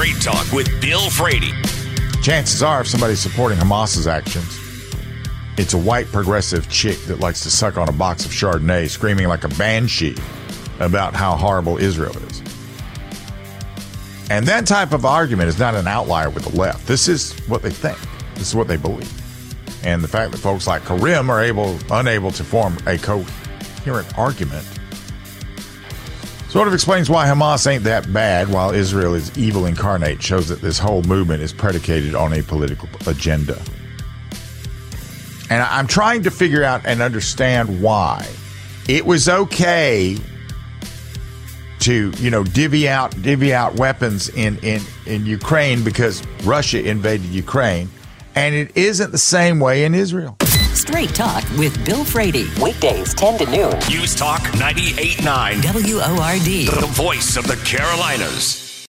Straight Talk with Bill Frady. Chances are, if somebody's supporting Hamas's actions, it's a white progressive chick that likes to suck on a box of Chardonnay, screaming like a banshee about how horrible Israel is. And that type of argument is not an outlier with the left. This is what they think. This is what they believe. And the fact that folks like Karim are able unable to form a coherent argument sort of explains why Hamas ain't that bad while Israel is evil incarnate shows that this whole movement is predicated on a political agenda. And I'm trying to figure out and understand why it was okay to, you know, divvy out divvy out weapons in, in, in Ukraine because Russia invaded Ukraine. And it isn't the same way in Israel. Straight Talk with Bill Frady. Weekdays 10 to noon. News Talk 98.9. WORD. The voice of the Carolinas.